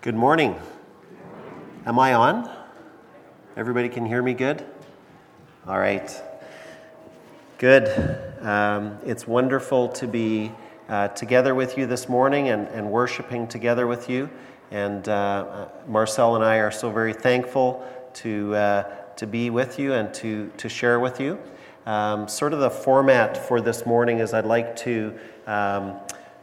Good morning. Am I on? Everybody can hear me good? All right. Good. Um, it's wonderful to be uh, together with you this morning and, and worshiping together with you. And uh, Marcel and I are so very thankful to, uh, to be with you and to, to share with you. Um, sort of the format for this morning is I'd like to um,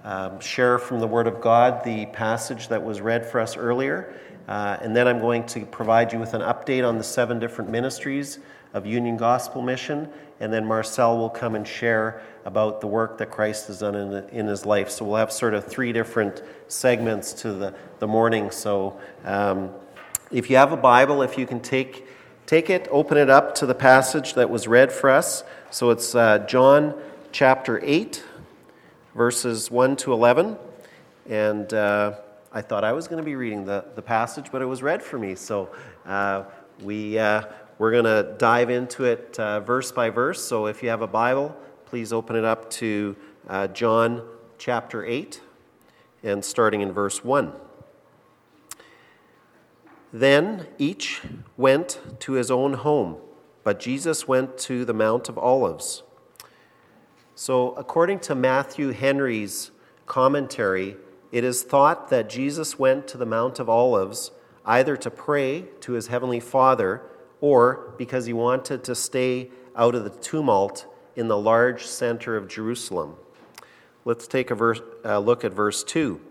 um, share from the Word of God the passage that was read for us earlier. Uh, and then I'm going to provide you with an update on the seven different ministries of Union Gospel Mission. And then Marcel will come and share about the work that Christ has done in, in his life. So we'll have sort of three different segments to the, the morning. So um, if you have a Bible, if you can take, take it, open it up to the passage that was read for us. So it's uh, John chapter 8, verses 1 to 11. And uh, I thought I was going to be reading the, the passage, but it was read for me. So uh, we, uh, we're going to dive into it uh, verse by verse. So if you have a Bible, please open it up to uh, John chapter 8 and starting in verse 1. Then each went to his own home, but Jesus went to the Mount of Olives. So, according to Matthew Henry's commentary, it is thought that Jesus went to the Mount of Olives either to pray to his heavenly Father or because he wanted to stay out of the tumult in the large center of Jerusalem. Let's take a verse, uh, look at verse 2.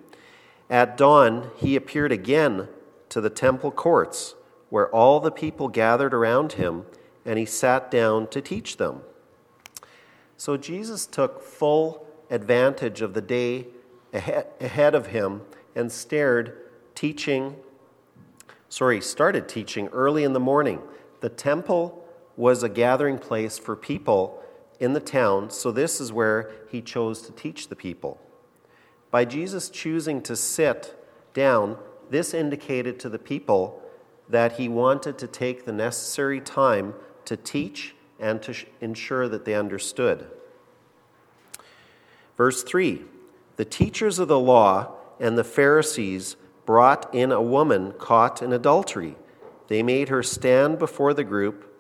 At dawn, he appeared again to the temple courts, where all the people gathered around him, and he sat down to teach them. So Jesus took full advantage of the day ahead of him and stared teaching sorry started teaching early in the morning. The temple was a gathering place for people in the town so this is where he chose to teach the people. By jesus choosing to sit down this indicated to the people that he wanted to take the necessary time to teach and to ensure that they understood. Verse 3 The teachers of the law and the Pharisees brought in a woman caught in adultery. They made her stand before the group.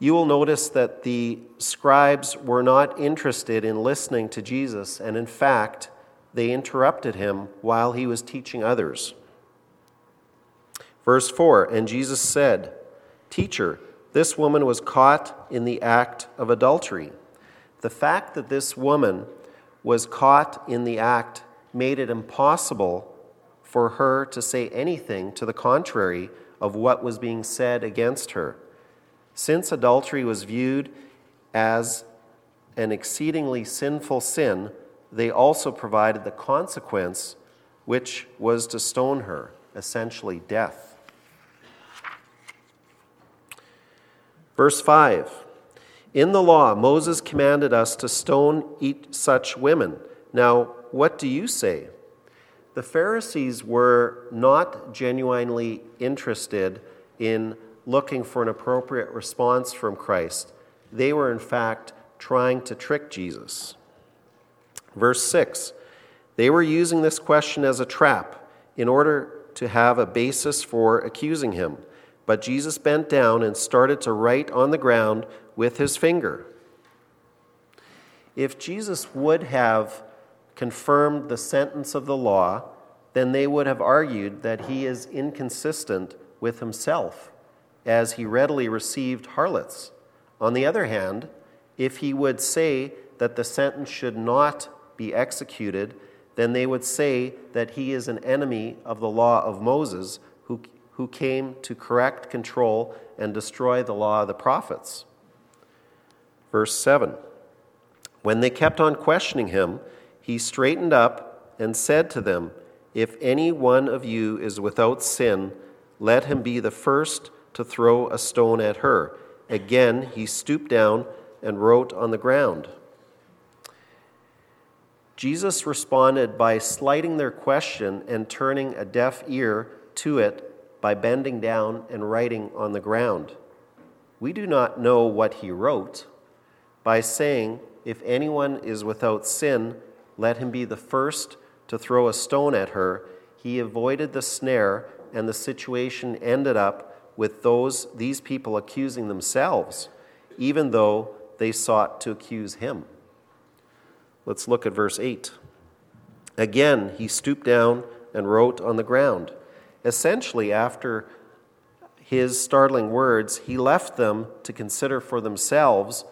You will notice that the scribes were not interested in listening to Jesus, and in fact, they interrupted him while he was teaching others. Verse 4 And Jesus said, Teacher, this woman was caught in the act of adultery. The fact that this woman was caught in the act made it impossible for her to say anything to the contrary of what was being said against her. Since adultery was viewed as an exceedingly sinful sin, they also provided the consequence, which was to stone her, essentially death. Verse 5 In the law, Moses commanded us to stone each such women. Now, what do you say? The Pharisees were not genuinely interested in looking for an appropriate response from Christ. They were, in fact, trying to trick Jesus. Verse 6 They were using this question as a trap in order to have a basis for accusing him. But Jesus bent down and started to write on the ground with his finger. If Jesus would have confirmed the sentence of the law, then they would have argued that he is inconsistent with himself, as he readily received harlots. On the other hand, if he would say that the sentence should not be executed, then they would say that he is an enemy of the law of Moses who who came to correct, control, and destroy the law of the prophets. Verse 7 When they kept on questioning him, he straightened up and said to them, If any one of you is without sin, let him be the first to throw a stone at her. Again, he stooped down and wrote on the ground. Jesus responded by slighting their question and turning a deaf ear to it by bending down and writing on the ground. We do not know what he wrote by saying, If anyone is without sin, let him be the first to throw a stone at her, he avoided the snare, and the situation ended up with those these people accusing themselves, even though they sought to accuse him. Let's look at verse 8. Again, he stooped down and wrote on the ground. Essentially, after his startling words, he left them to consider for themselves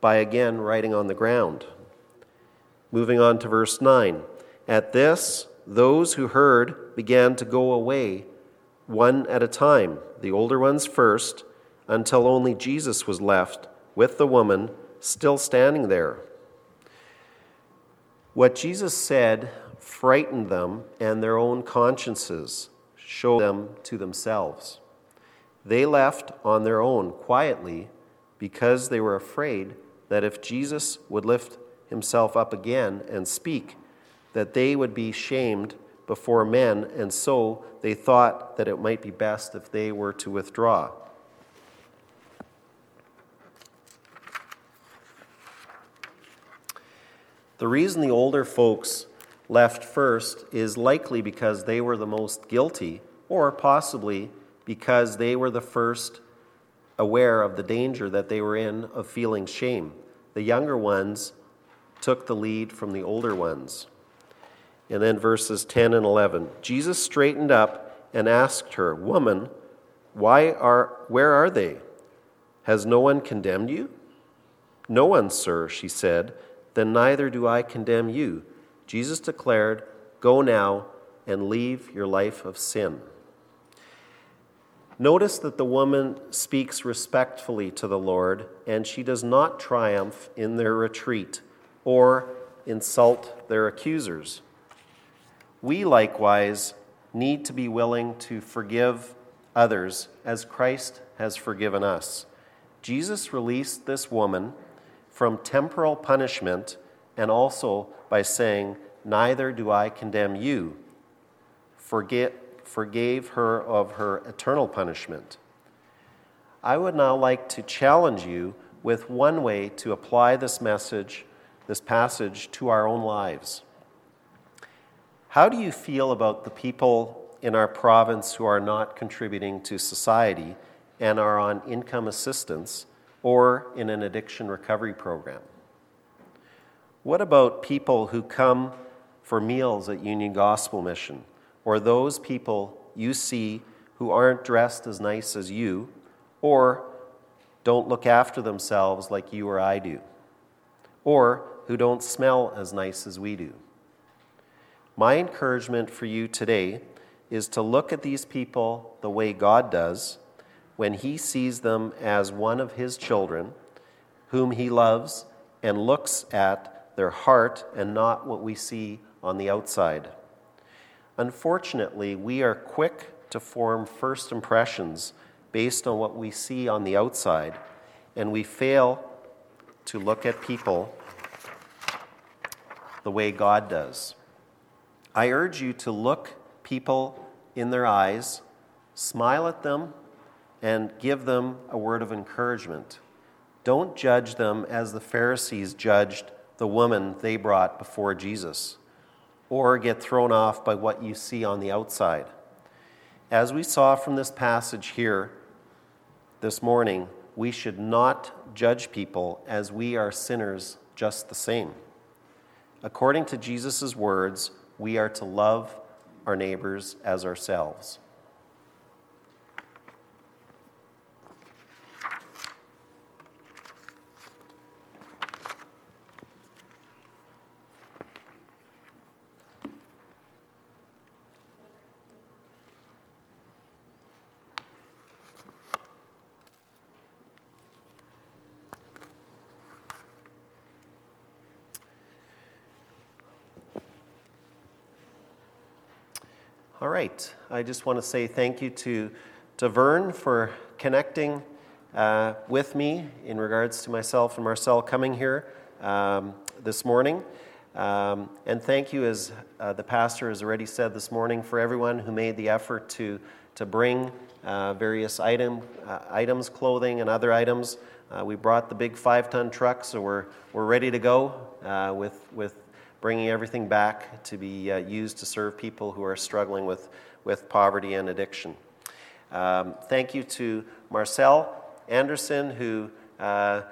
by again writing on the ground. Moving on to verse 9. At this, those who heard began to go away, one at a time, the older ones first, until only Jesus was left with the woman still standing there. What Jesus said frightened them, and their own consciences showed them to themselves. They left on their own quietly because they were afraid that if Jesus would lift himself up again and speak, that they would be shamed before men, and so they thought that it might be best if they were to withdraw. The reason the older folks left first is likely because they were the most guilty, or possibly because they were the first aware of the danger that they were in of feeling shame. The younger ones took the lead from the older ones. And then verses 10 and 11. Jesus straightened up and asked her, Woman, why are, where are they? Has no one condemned you? No one, sir, she said. Then neither do I condemn you. Jesus declared, Go now and leave your life of sin. Notice that the woman speaks respectfully to the Lord, and she does not triumph in their retreat or insult their accusers. We likewise need to be willing to forgive others as Christ has forgiven us. Jesus released this woman from temporal punishment and also by saying, Neither do I condemn you. Forget, forgave her of her eternal punishment. I would now like to challenge you with one way to apply this message this passage to our own lives. How do you feel about the people in our province who are not contributing to society and are on income assistance or in an addiction recovery program? What about people who come for meals at Union Gospel Mission or those people you see who aren't dressed as nice as you or don't look after themselves like you or I do? Or who don't smell as nice as we do. My encouragement for you today is to look at these people the way God does when He sees them as one of His children, whom He loves, and looks at their heart and not what we see on the outside. Unfortunately, we are quick to form first impressions based on what we see on the outside, and we fail to look at people the way God does. I urge you to look people in their eyes, smile at them, and give them a word of encouragement. Don't judge them as the Pharisees judged the woman they brought before Jesus, or get thrown off by what you see on the outside. As we saw from this passage here this morning, we should not judge people as we are sinners just the same. According to Jesus' words, we are to love our neighbors as ourselves. I just want to say thank you to, to Vern for connecting uh, with me in regards to myself and Marcel coming here um, this morning. Um, and thank you, as uh, the pastor has already said this morning, for everyone who made the effort to, to bring uh, various item, uh, items, clothing, and other items. Uh, we brought the big five ton truck, so we're, we're ready to go uh, with, with bringing everything back to be uh, used to serve people who are struggling with, with poverty and addiction. Um, thank you to Marcel Anderson, who uh,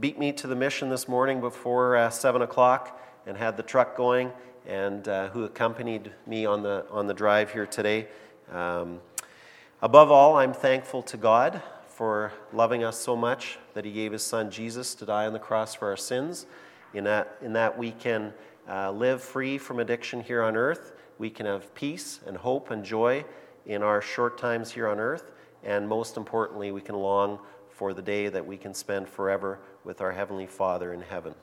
beat me to the mission this morning before uh, 7 o'clock and had the truck going, and uh, who accompanied me on the, on the drive here today. Um, above all, I'm thankful to God for loving us so much that He gave His Son Jesus to die on the cross for our sins. In that, in that we can uh, live free from addiction here on earth. We can have peace and hope and joy in our short times here on earth. And most importantly, we can long for the day that we can spend forever with our Heavenly Father in heaven.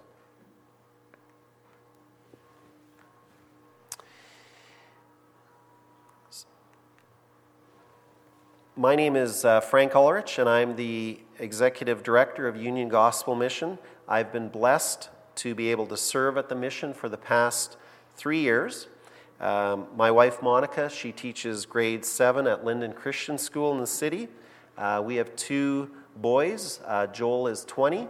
My name is uh, Frank Ulrich, and I'm the Executive Director of Union Gospel Mission. I've been blessed to be able to serve at the mission for the past three years. Um, my wife, Monica, she teaches grade seven at Linden Christian School in the city. Uh, we have two boys. Uh, Joel is 20,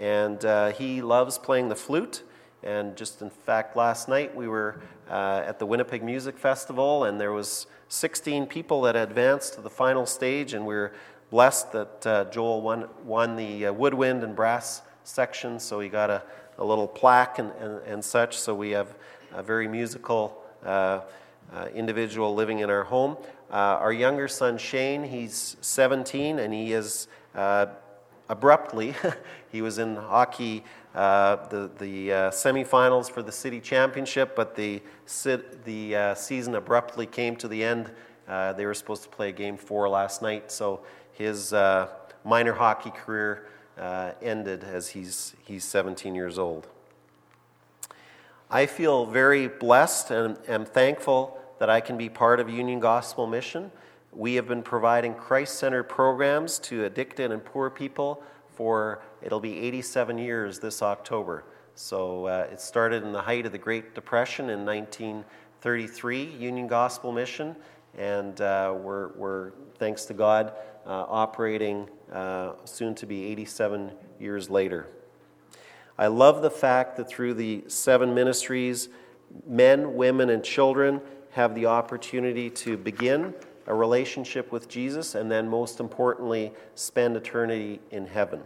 and uh, he loves playing the flute. And just in fact, last night we were uh, at the Winnipeg Music Festival, and there was 16 people that advanced to the final stage, and we are blessed that uh, Joel won, won the uh, woodwind and brass section, so he got a, a little plaque and, and, and, such. So we have a very musical uh, uh individual living in our home. Uh, our younger son, Shane, he's 17, and he is uh, abruptly, he was in hockey uh, the, the semifinals for the city championship, but the, the season abruptly came to the end. They were supposed to play a game four last night, so his minor hockey career ended as he's, he's 17 years old. I feel very blessed and am thankful that I can be part of Union Gospel Mission. We have been providing Christ centered programs to addicted and poor people for it'll be 87 years this October. So uh, it started in the height of the Great Depression in 1933, Union Gospel Mission, and uh, we're, we're, thanks to God, uh, operating uh, soon to be 87 years later. I love the fact that through the seven ministries, men, women, and children have the opportunity to begin a relationship with Jesus, and then, most importantly, spend eternity in heaven.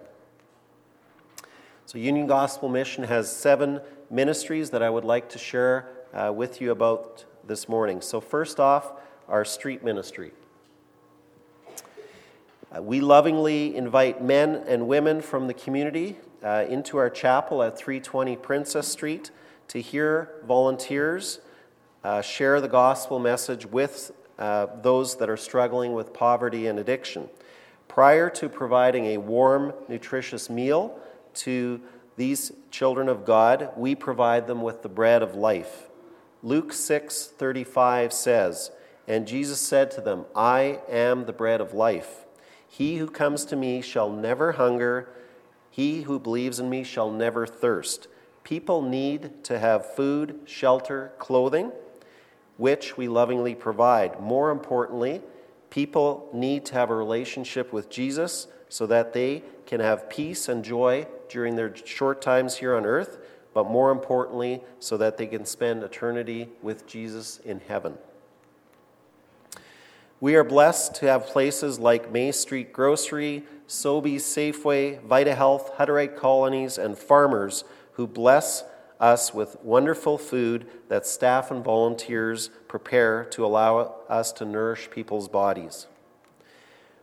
So, Union Gospel Mission has seven ministries that I would like to share uh, with you about this morning. So, first off, our street ministry. We lovingly invite men and women from the community uh, into our chapel at 320 Princess Street to hear volunteers uh, share the gospel message with uh, those that are struggling with poverty and addiction. Prior to providing a warm, nutritious meal to these children of God, we provide them with the bread of life. Luke 6:35 says, "And Jesus said to them, I am the bread of life. He who comes to me shall never hunger, he who believes in me shall never thirst." People need to have food, shelter, clothing which we lovingly provide. More importantly, people need to have a relationship with Jesus so that they can have peace and joy during their short times here on earth, but more importantly, so that they can spend eternity with Jesus in heaven. We are blessed to have places like May Street Grocery, Sobeys Safeway, Vita Health, Hutterite Colonies, and farmers who bless us with wonderful food that staff and volunteers prepare to allow us to nourish people's bodies.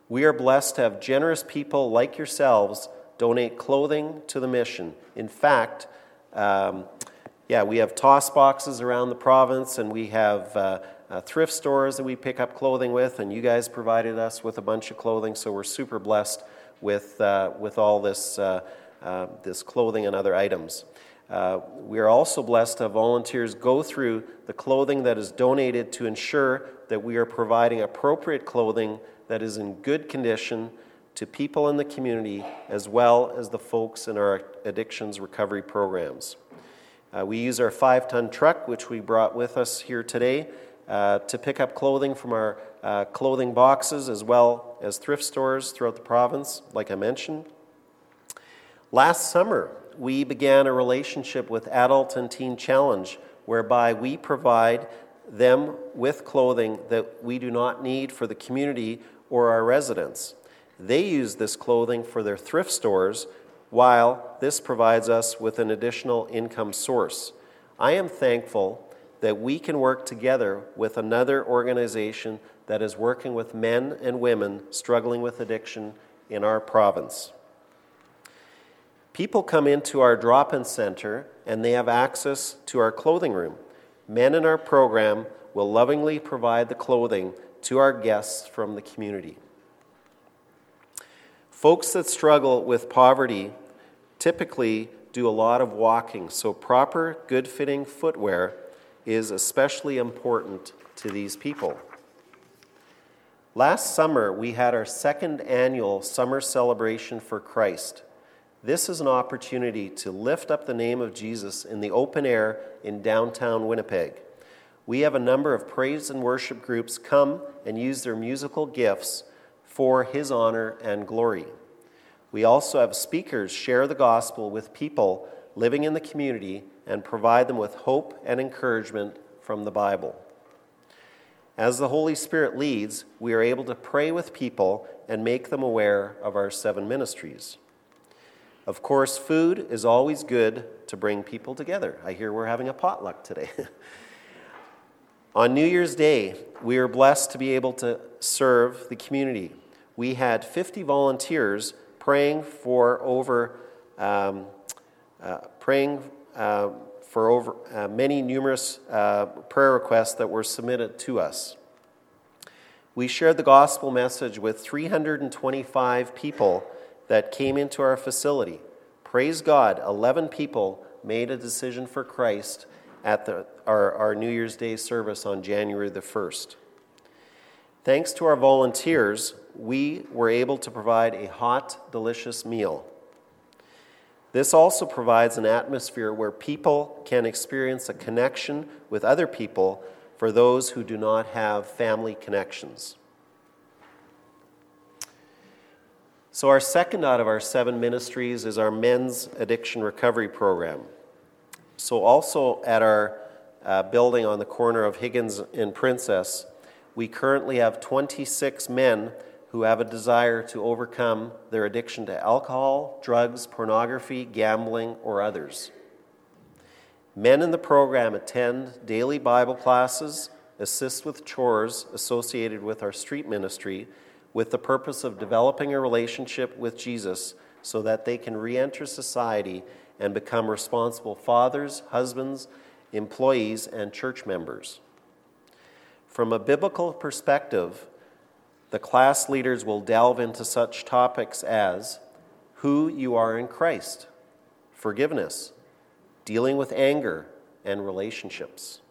We are blessed to have generous people like yourselves donate clothing to the mission. In fact, um, yeah, we have toss boxes around the province and we have uh, uh, thrift stores that we pick up clothing with, and you guys provided us with a bunch of clothing, so we're super blessed with, uh, with all this, uh, uh, this clothing and other items. Uh, we are also blessed to have volunteers go through the clothing that is donated to ensure that we are providing appropriate clothing that is in good condition to people in the community as well as the folks in our addictions recovery programs. Uh, we use our five ton truck, which we brought with us here today, uh, to pick up clothing from our uh, clothing boxes as well as thrift stores throughout the province, like I mentioned. Last summer, we began a relationship with Adult and Teen Challenge whereby we provide them with clothing that we do not need for the community or our residents. They use this clothing for their thrift stores, while this provides us with an additional income source. I am thankful that we can work together with another organization that is working with men and women struggling with addiction in our province. People come into our drop in center and they have access to our clothing room. Men in our program will lovingly provide the clothing to our guests from the community. Folks that struggle with poverty typically do a lot of walking, so proper, good fitting footwear is especially important to these people. Last summer, we had our second annual summer celebration for Christ. This is an opportunity to lift up the name of Jesus in the open air in downtown Winnipeg. We have a number of praise and worship groups come and use their musical gifts for His honor and glory. We also have speakers share the gospel with people living in the community and provide them with hope and encouragement from the Bible. As the Holy Spirit leads, we are able to pray with people and make them aware of our seven ministries. Of course, food is always good to bring people together. I hear we're having a potluck today. On New Year's Day, we are blessed to be able to serve the community. We had 50 volunteers praying for over um, uh, praying uh, for over uh, many numerous uh, prayer requests that were submitted to us. We shared the gospel message with 325 people that came into our facility. Praise God, 11 people made a decision for Christ at the, our, our New Year's Day service on January the 1st. Thanks to our volunteers, we were able to provide a hot, delicious meal. This also provides an atmosphere where people can experience a connection with other people for those who do not have family connections. So, our second out of our seven ministries is our men's addiction recovery program. So, also at our uh, building on the corner of Higgins and Princess, we currently have 26 men who have a desire to overcome their addiction to alcohol, drugs, pornography, gambling, or others. Men in the program attend daily Bible classes, assist with chores associated with our street ministry, with the purpose of developing a relationship with Jesus so that they can re enter society and become responsible fathers, husbands, employees, and church members. From a biblical perspective, the class leaders will delve into such topics as who you are in Christ, forgiveness, dealing with anger, and relationships.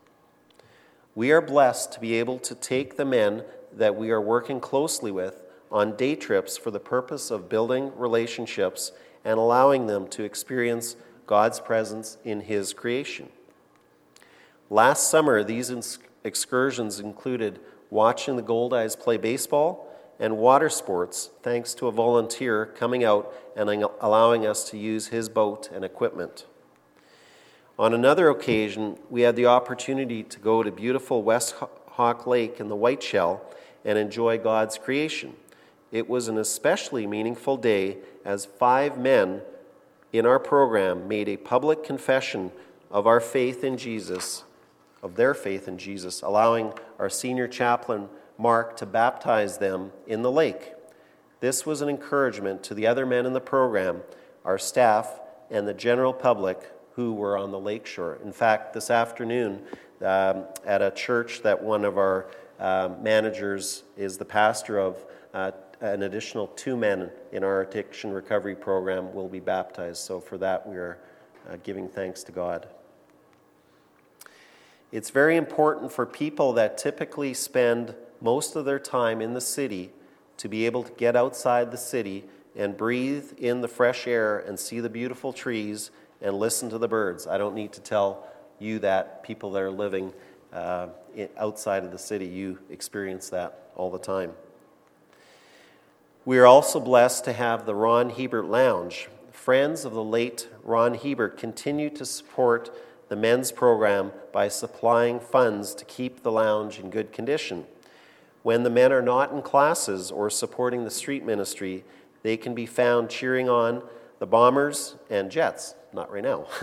We are blessed to be able to take the men that we are working closely with on day trips for the purpose of building relationships and allowing them to experience God's presence in His creation. Last summer, these excursions included watching the Goldeyes play baseball and water sports, thanks to a volunteer coming out and allowing us to use his boat and equipment. On another occasion, we had the opportunity to go to beautiful West Hawk Lake in the Whiteshell and enjoy God's creation. It was an especially meaningful day as five men in our program made a public confession of our faith in Jesus, of their faith in Jesus, allowing our senior chaplain, Mark, to baptize them in the lake. This was an encouragement to the other men in the program, our staff, and the general public who were on the lakeshore. In fact, this afternoon, um, at a church that one of our uh, managers is the pastor of, uh, an additional two men in our addiction recovery program will be baptized. So, for that, we are uh, giving thanks to God. It's very important for people that typically spend most of their time in the city to be able to get outside the city and breathe in the fresh air and see the beautiful trees and listen to the birds. I don't need to tell you that people that are living uh, outside of the city, you experience that all the time. We are also blessed to have the Ron Hebert Lounge. friends of the late Ron Hebert continue to support the men's program by supplying funds to keep the lounge in good condition. When the men are not in classes or supporting the street ministry, they can be found cheering on the Bombers and Jets. Not right now.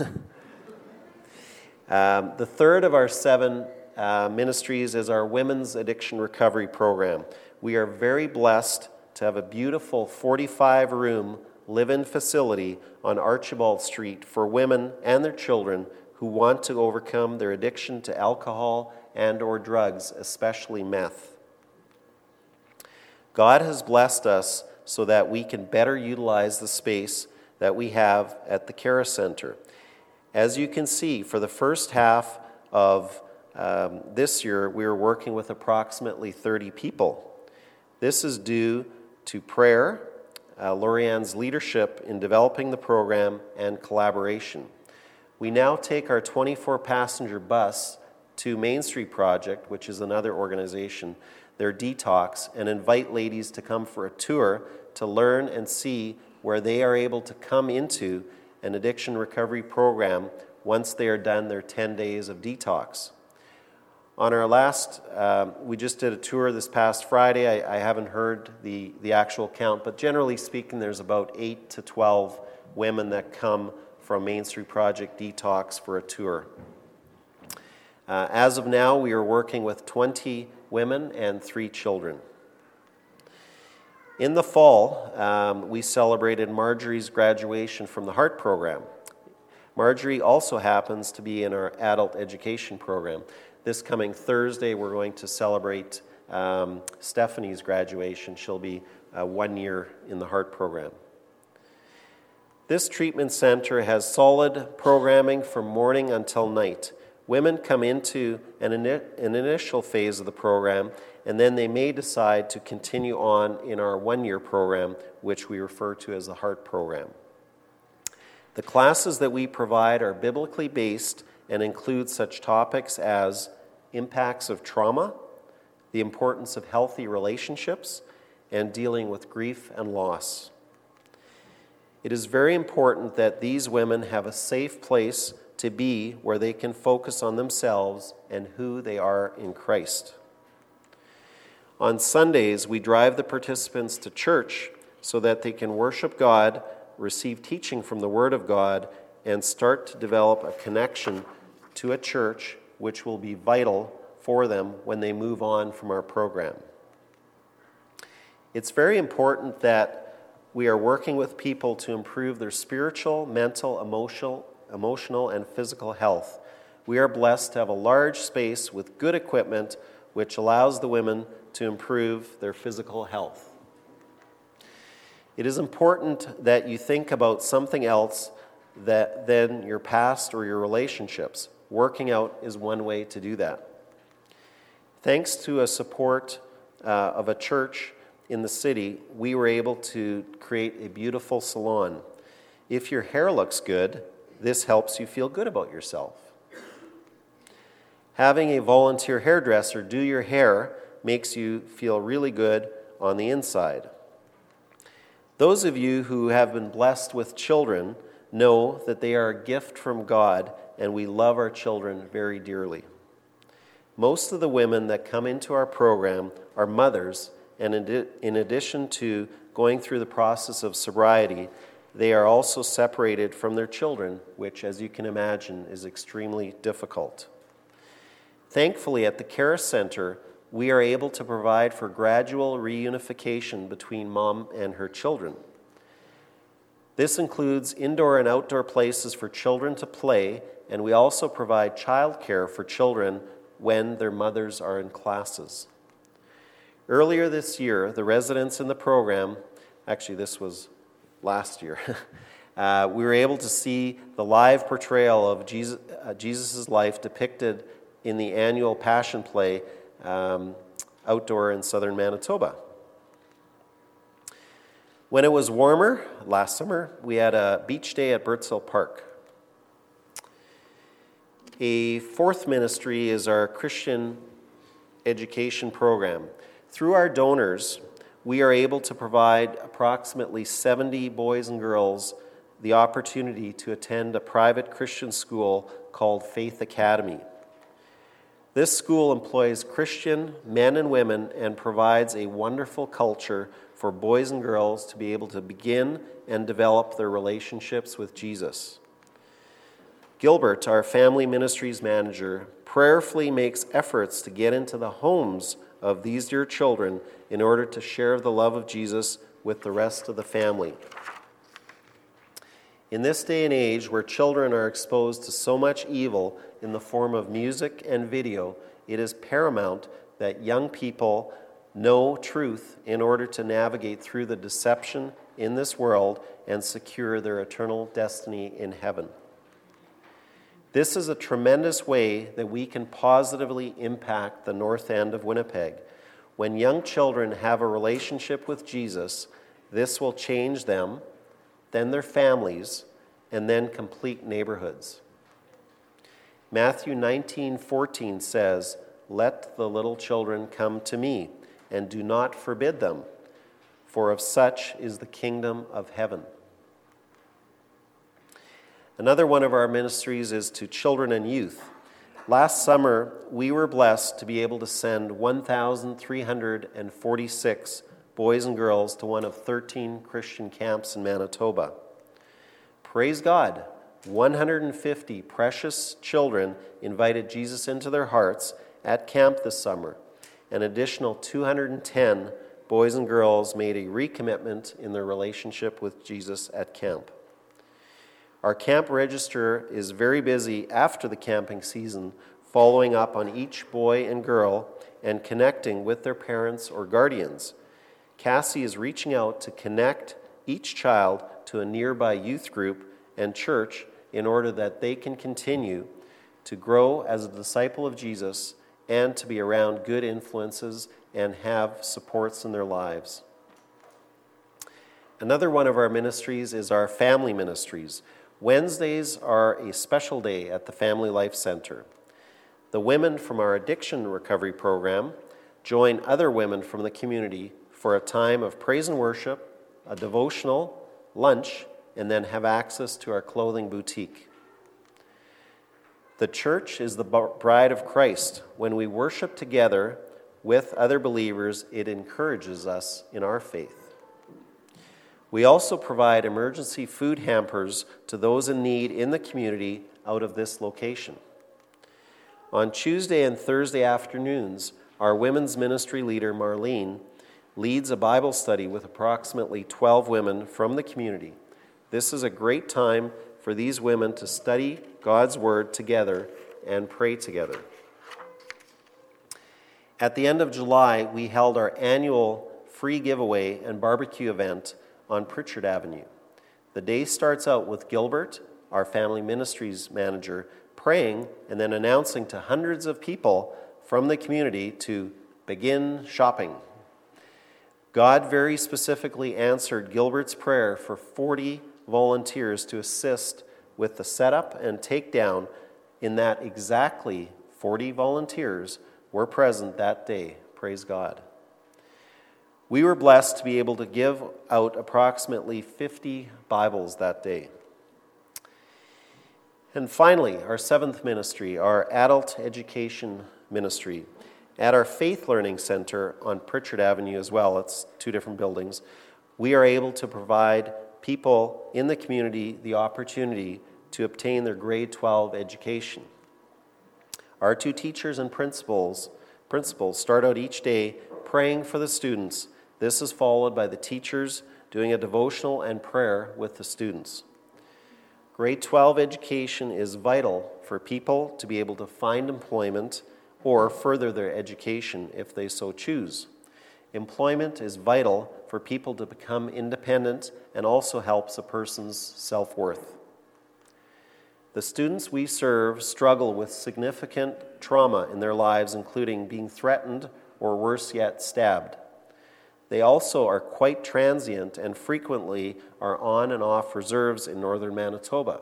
um, the third of our seven uh, ministries is our Women's Addiction Recovery Program. We are very blessed to have a beautiful 45 room live in facility on Archibald Street for women and their children who want to overcome their addiction to alcohol and or drugs, especially meth. God has blessed us so that we can better utilize the space that we have at the Cara Center. As you can see, for the first half of um, this year, we are working with approximately 30 people. This is due to prayer, uh, Lorianne's leadership in developing the program, and collaboration. We now take our 24 passenger bus to Main Street Project, which is another organization, their detox, and invite ladies to come for a tour to learn and see where they are able to come into an addiction recovery program once they are done their 10 days of detox. On our last, um, we just did a tour this past Friday. I, I, haven't heard the, the actual count, but generally speaking, there's about 8 to 12 women that come from Main Street Project Detox for a tour. Uh, as of now, we are working with 20 women and three children. In the fall, um, we celebrated Marjorie's graduation from the HEART program. Marjorie also happens to be in our adult education program. This coming Thursday, we're going to celebrate um, Stephanie's graduation. She'll be uh, one year in the HEART program. This treatment center has solid programming from morning until night. Women come into an, an initial phase of the program, and then they may decide to continue on in our one year program, which we refer to as the HEART program. The classes that we provide are biblically based and include such topics as impacts of trauma, the importance of healthy relationships, and dealing with grief and loss. It is very important that these women have a safe place to be where they can focus on themselves and who they are in Christ. On Sundays, we drive the participants to church so that they can worship God, receive teaching from the Word of God, and start to develop a connection to a church which will be vital for them when they move on from our program. It's very important that we are working with people to improve their spiritual, mental, emotional, emotional, and physical health. We are blessed to have a large space with good equipment which allows the women to improve their physical health. It is important that you think about something else that, than your past or your relationships. Working out is one way to do that. Thanks to a support uh, of a church in the city, we were able to create a beautiful salon. If your hair looks good, this helps you feel good about yourself. Having a volunteer hairdresser do your hair makes you feel really good on the inside. Those of you who have been blessed with children know that they are a gift from God, and we love our children very dearly. Most of the women that come into our program are mothers and in addition to going through the process of sobriety, they are also separated from their children, which, as you can imagine, is extremely difficult. Thankfully, at the Care Center, we are able to provide for gradual reunification between mom and her children. This includes indoor and outdoor places for children to play, and we also provide childcare for children when their mothers are in classes. Earlier this year, the residents in the program, actually, this was last year, uh, we were able to see the live portrayal of Jesus' uh, life depicted in the annual Passion Play um, outdoor in southern Manitoba. When it was warmer last summer, we had a beach day at Birds Hill Park. A fourth ministry is our Christian education program. Through our donors, we are able to provide approximately 70 boys and girls the opportunity to attend a private Christian school called Faith Academy. This school employs Christian men and women and provides a wonderful culture for boys and girls to be able to begin and develop their relationships with Jesus. Gilbert, our family ministries manager, prayerfully makes efforts to get into the homes of these dear children in order to share the love of Jesus with the rest of the family. In this day and age where children are exposed to so much evil in the form of music and video, it is paramount that young people know truth in order to navigate through the deception in this world and secure their eternal destiny in heaven. This is a tremendous way that we can positively impact the north end of Winnipeg. When young children have a relationship with Jesus, this will change them then their families, and then complete neighborhoods. Matthew 19:14 says, "Let the little children come to me, and do not forbid them, for of such is the kingdom of heaven." Another one of our ministries is to children and youth. Last summer, we were blessed to be able to send 1,346 boys and girls to one of 13 Christian camps in Manitoba. Praise God, 150 precious children invited Jesus into their hearts at camp this summer. An additional 210 boys and girls made a recommitment in their relationship with Jesus at camp. Our camp register is very busy after the camping season, following up on each boy and girl and connecting with their parents or guardians. Cassie is reaching out to connect each child to a nearby youth group and church in order that they can continue to grow as a disciple of Jesus and to be around good influences and have supports in their lives. Another one of our ministries is our family ministries. Wednesdays are a special day at the Family Life Center. The women from our addiction recovery program join other women from the community for a time of praise and worship, a devotional, lunch, and then have access to our clothing boutique. The church is the bride of Christ. When we worship together with other believers, it encourages us in our faith. We also provide emergency food hampers to those in need in the community out of this location. On Tuesday and Thursday afternoons, our women's ministry leader, Marlene, leads a Bible study with approximately 12 women from the community. This is a great time for these women to study God's Word together and pray together. At the end of July, we held our annual free giveaway and barbecue event on Pritchard Avenue. The day starts out with Gilbert, our family ministries manager, praying and then announcing to hundreds of people from the community to begin shopping. God very specifically answered Gilbert's prayer for 40 volunteers to assist with the setup and takedown, in that exactly 40 volunteers were present that day. Praise God. We were blessed to be able to give out approximately 50 Bibles that day. And finally, our seventh ministry, our adult education ministry. At our Faith Learning Center on Pritchard Avenue as well, it's two different buildings, we are able to provide people in the community the opportunity to obtain their grade 12 education. Our two teachers and principals, principals start out each day praying for the students. This is followed by the teachers doing a devotional and prayer with the students. Grade 12 education is vital for people to be able to find employment or further their education if they so choose. Employment is vital for people to become independent and also helps a person's self worth. The students we serve struggle with significant trauma in their lives, including being threatened or worse yet, stabbed. They also are quite transient and frequently are on and off reserves in northern Manitoba.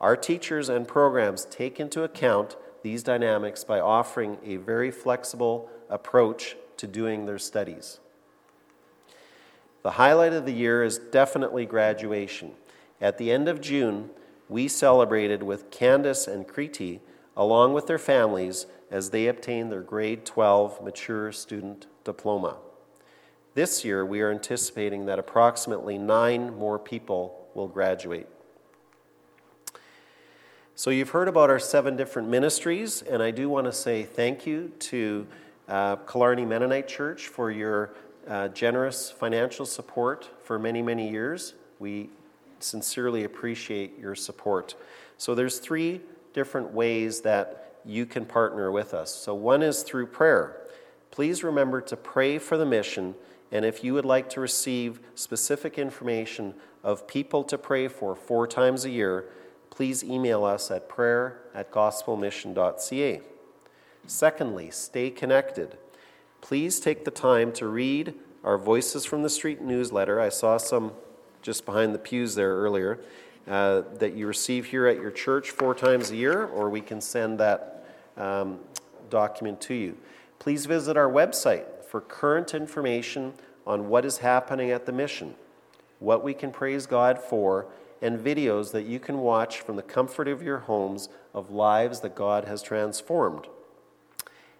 Our teachers and programs take into account these dynamics by offering a very flexible approach to doing their studies. The highlight of the year is definitely graduation. At the end of June, we celebrated with Candace and Kriti, along with their families, as they obtained their grade 12 mature student diploma. This year, we are anticipating that approximately nine more people will graduate. So, you've heard about our seven different ministries, and I do want to say thank you to uh, Killarney Mennonite Church for your uh, generous financial support for many, many years. We sincerely appreciate your support. So, there's three different ways that you can partner with us. So, one is through prayer. Please remember to pray for the mission, and if you would like to receive specific information of people to pray for four times a year, please email us at prayer at gospelmission.ca. Secondly, stay connected. Please take the time to read our Voices from the Street newsletter. I saw some just behind the pews there earlier uh, that you receive here at your church four times a year, or we can send that um, document to you. Please visit our website for current information on what is happening at the mission, what we can praise God for, and videos that you can watch from the comfort of your homes of lives that God has transformed.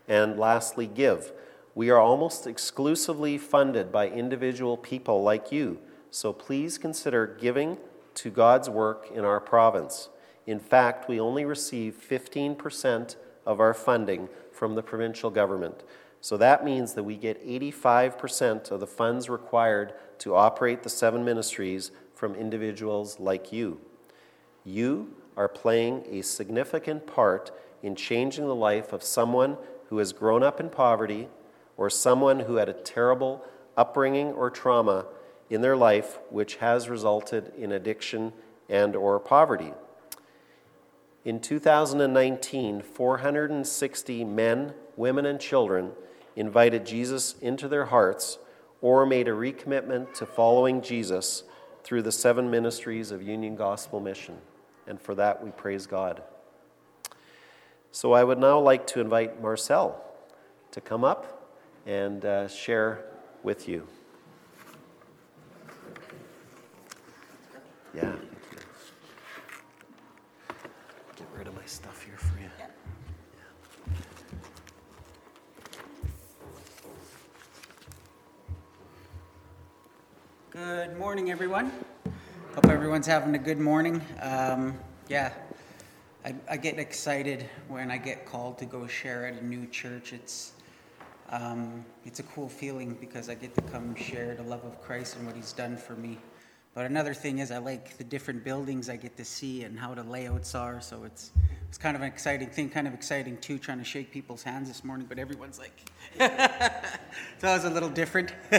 And lastly, give. We are almost exclusively funded by individual people like you, so please consider giving to God's work in our province. In fact, we only receive 15% of our funding from the provincial government. So that means that we get 85% of the funds required to operate the seven ministries from individuals like you. You are playing a significant part in changing the life of someone who has grown up in poverty or someone who had a terrible upbringing or trauma in their life which has resulted in addiction and or poverty. In 2019, 460 men, women and children invited Jesus into their hearts or made a recommitment to following Jesus through the seven ministries of Union Gospel Mission. And for that, we praise God. So I would now like to invite Marcel to come up and uh, share with you. Yeah. Good morning, everyone. Hope everyone's having a good morning. Um, yeah, I, I, get excited when I get called to go share at a new church. It's um, it's a cool feeling because I get to come share the love of Christ and what He's done for me. But another thing is I like the different buildings I get to see and how the layouts are. So it's it's kind of an exciting thing, kind of exciting too, trying to shake people's hands this morning, but everyone's like, so it was a little different.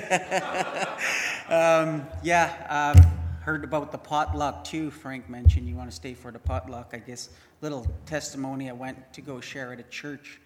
um, yeah, um, heard about the potluck too. Frank mentioned you want to stay for the potluck. I guess little testimony. I went to go share at a church,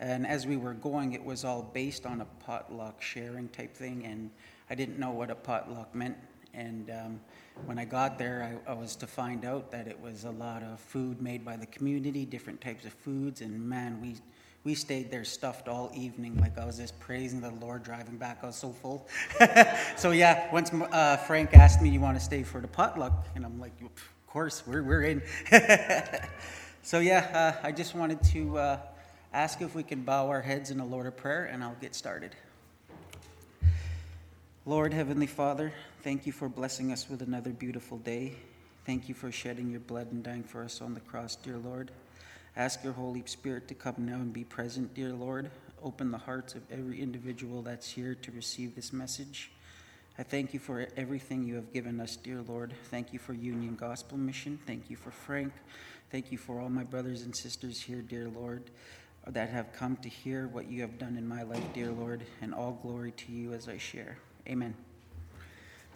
and as we were going, it was all based on a potluck sharing type thing, and I didn't know what a potluck meant. And um, when I got there, I, I, was to find out that it was a lot of food made by the community, different types of foods, and man, we we stayed there stuffed all evening. Like I was just praising the Lord driving back. I was so full. so yeah, once uh, Frank asked me, "You want to stay for the potluck?" and I'm like, "Of course, we're we're in." so yeah, uh, I just wanted to uh, ask if we can bow our heads in a Lord of prayer, and I'll get started. Lord, Heavenly Father, thank you for blessing us with another beautiful day. Thank you for shedding your blood and dying for us on the cross, dear Lord. Ask your Holy Spirit to come now and be present, dear Lord. Open the hearts of every individual that's here to receive this message. I thank you for everything you have given us, dear Lord. Thank you for Union Gospel Mission. Thank you for Frank. Thank you for all my brothers and sisters here, dear Lord, that have come to hear what you have done in my life, dear Lord, and all glory to you as I share. Amen.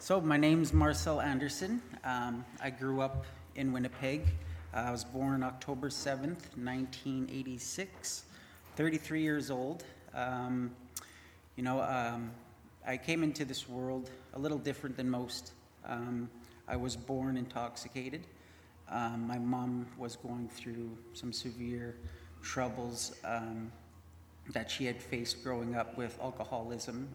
So, my name's Marcel Anderson. Um, I grew up in Winnipeg. Uh, I was born October 7th, 1986, 33 years old. Um, you know, um, I came into this world a little different than most. Um, I was born intoxicated. Um, my mom was going through some severe troubles um, that she had faced growing up with alcoholism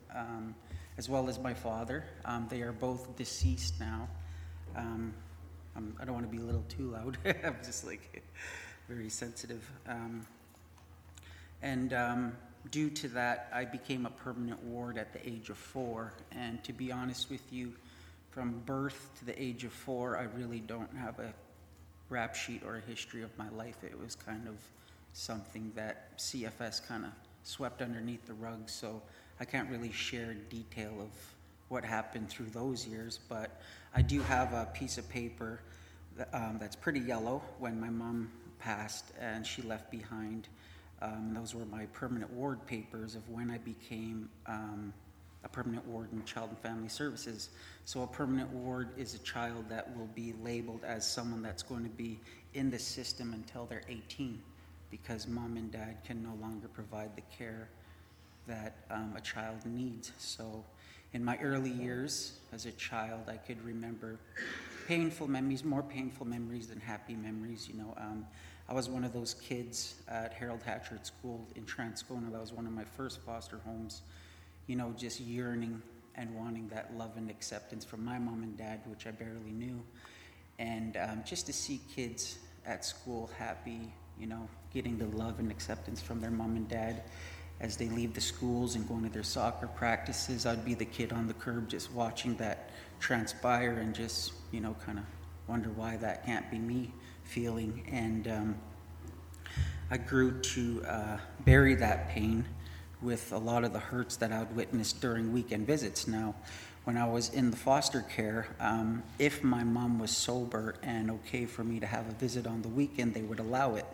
as well as my father. Um, they are both deceased now. Um, um, I don't want to be a little too loud. I'm just like very sensitive. Um, and um, due to that, I became a permanent ward at the age of four. And to be honest with you, from birth to the age of four, I really don't have a rap sheet or a history of my life. It was kind of something that CFS kind of swept underneath the rug. So I can't really share detail of what happened through those years, but I do have a piece of paper that, um, that's pretty yellow when my mom passed and she left behind. Um, those were my permanent ward papers of when I became um, a permanent ward in Child and Family Services. So a permanent ward is a child that will be labeled as someone that's going to be in the system until they're 18 because mom and dad can no longer provide the care that um, a child needs. So in my early years as a child, I could remember painful memories, more painful memories than happy memories. You know, um, I was one of those kids at Harold Hatcher School in Transcona. That was one of my first foster homes. You know, just yearning and wanting that love and acceptance from my mom and dad, which I barely knew. And um, just to see kids at school happy, you know, getting the love and acceptance from their mom and dad as they leave the schools and going to their soccer practices. I'd be the kid on the curb just watching that transpire and just, you know, kind of wonder why that can't be me feeling. And um, I grew to uh, bury that pain with a lot of the hurts that I would witness during weekend visits. Now, when I was in the foster care, um, if my mom was sober and okay for me to have a visit on the weekend, they would allow it.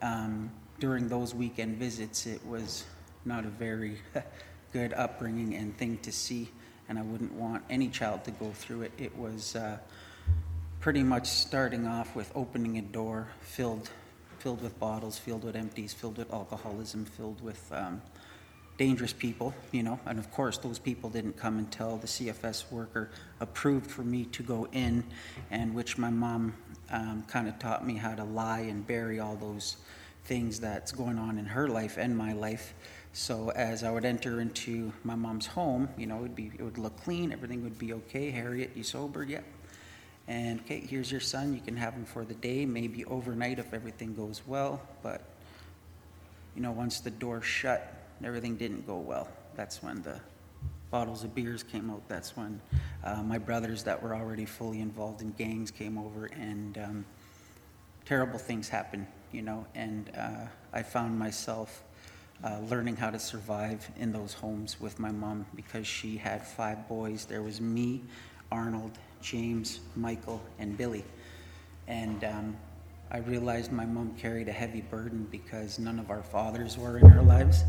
Um, during those weekend visits, it was not a very good upbringing and thing to see, and I wouldn't want any child to go through it. It was uh, pretty much starting off with opening a door filled, filled with bottles, filled with empties, filled with alcoholism, filled with um, dangerous people, you know, and of course, those people didn't come until the CFS worker approved for me to go in, and which my mom um, kind of taught me how to lie and bury all those things that's going on in her life and my life. So as I would enter into my mom's home, you know, it would be it would look clean, everything would be okay. Harriet, you sober? Yep. And okay, here's your son. You can have him for the day, maybe overnight if everything goes well. But you know, once the door shut, everything didn't go well. That's when the bottles of beers came out. That's when uh, my brothers that were already fully involved in gangs came over, and um, terrible things happened you know, and uh, I found myself uh, learning how to survive in those homes with my mom because she had five boys. There was me, Arnold, James, Michael, and Billy. And um, I realized my mom carried a heavy burden because none of our fathers were in our lives.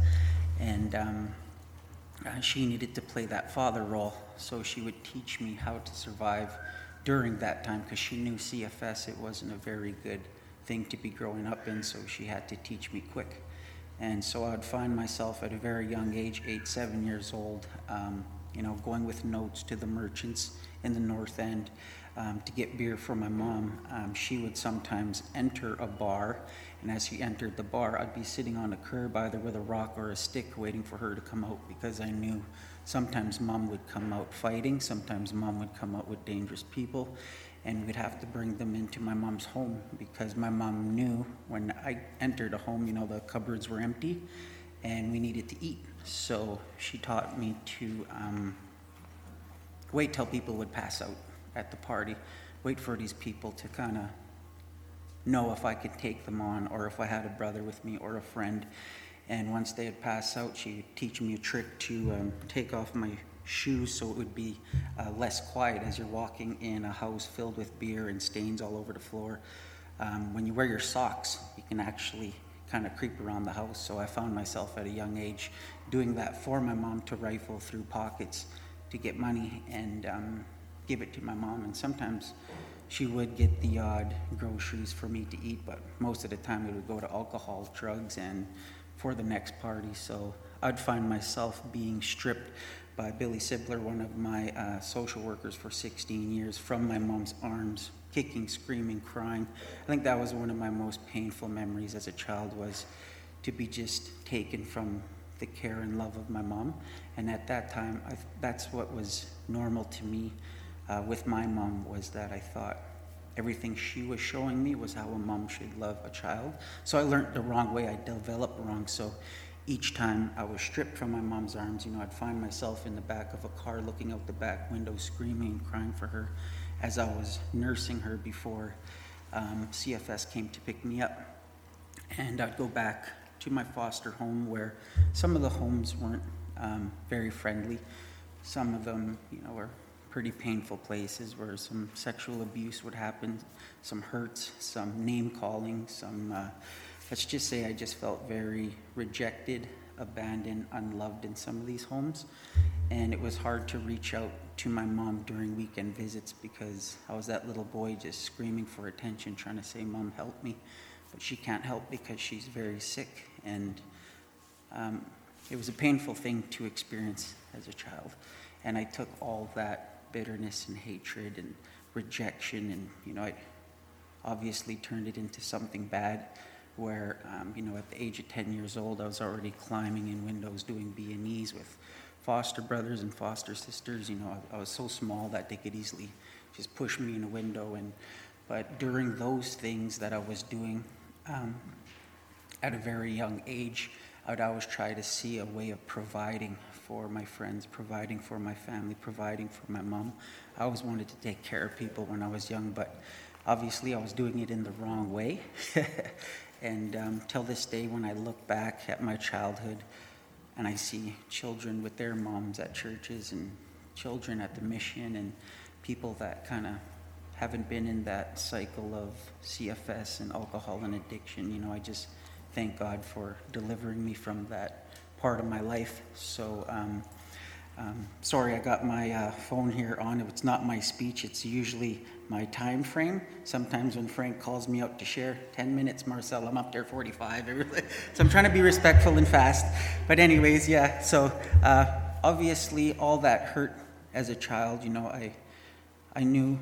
And um, uh, she needed to play that father role. So she would teach me how to survive during that time because she knew CFS, it wasn't a very good thing to be growing up in, so she had to teach me quick. And so I'd find myself at a very young age, eight, seven years old, um, you know, going with notes to the merchants in the North End um, to get beer for my mom. Um, she would sometimes enter a bar, and as she entered the bar, I'd be sitting on a curb either with a rock or a stick waiting for her to come out because I knew sometimes mom would come out fighting, sometimes mom would come out with dangerous people, and we'd have to bring them into my mom's home because my mom knew when I entered a home, you know, the cupboards were empty and we needed to eat. So she taught me to um, wait till people would pass out at the party, wait for these people to kind of know if I could take them on or if I had a brother with me or a friend. And once they had passed out, she'd teach me a trick to um, take off my shoes so it would be uh, less quiet as you're walking in a house filled with beer and stains all over the floor. Um, when you wear your socks, you can actually kind of creep around the house. So I found myself at a young age doing that for my mom to rifle through pockets to get money and um, give it to my mom. And sometimes she would get the odd groceries for me to eat, but most of the time it would go to alcohol, drugs, and for the next party. So I'd find myself being stripped by Billy Sibler, one of my uh, social workers for 16 years, from my mom's arms, kicking, screaming, crying. I think that was one of my most painful memories as a child was to be just taken from the care and love of my mom. And at that time, I, that's what was normal to me uh, with my mom was that I thought everything she was showing me was how a mom should love a child. So I learned the wrong way. I developed wrong. So each time I was stripped from my mom's arms, you know, I'd find myself in the back of a car looking out the back window, screaming and crying for her as I was nursing her before um, CFS came to pick me up. And I'd go back to my foster home where some of the homes weren't um, very friendly. Some of them, you know, were pretty painful places where some sexual abuse would happen, some hurts, some name calling, some. Uh, let's just say I just felt very rejected, abandoned, unloved in some of these homes. And it was hard to reach out to my mom during weekend visits because I was that little boy just screaming for attention, trying to say, Mom, help me. But she can't help because she's very sick. And um, it was a painful thing to experience as a child. And I took all that bitterness and hatred and rejection and, you know, I obviously turned it into something bad where, um, you know, at the age of 10 years old, I was already climbing in windows doing B&Es with foster brothers and foster sisters. You know, I, I, was so small that they could easily just push me in a window. And but during those things that I was doing um, at a very young age, I would always try to see a way of providing for my friends, providing for my family, providing for my mom. I always wanted to take care of people when I was young, but obviously I was doing it in the wrong way. And um, till this day, when I look back at my childhood and I see children with their moms at churches and children at the mission and people that kind of haven't been in that cycle of CFS and alcohol and addiction, you know, I just thank God for delivering me from that part of my life. So, um, um, sorry, I got my uh, phone here on. It's not my speech. It's usually my time frame. Sometimes when Frank calls me out to share 10 minutes, Marcel, I'm up there 45. so I'm trying to be respectful and fast. But anyways, yeah. So uh, obviously, all that hurt as a child. You know, I I knew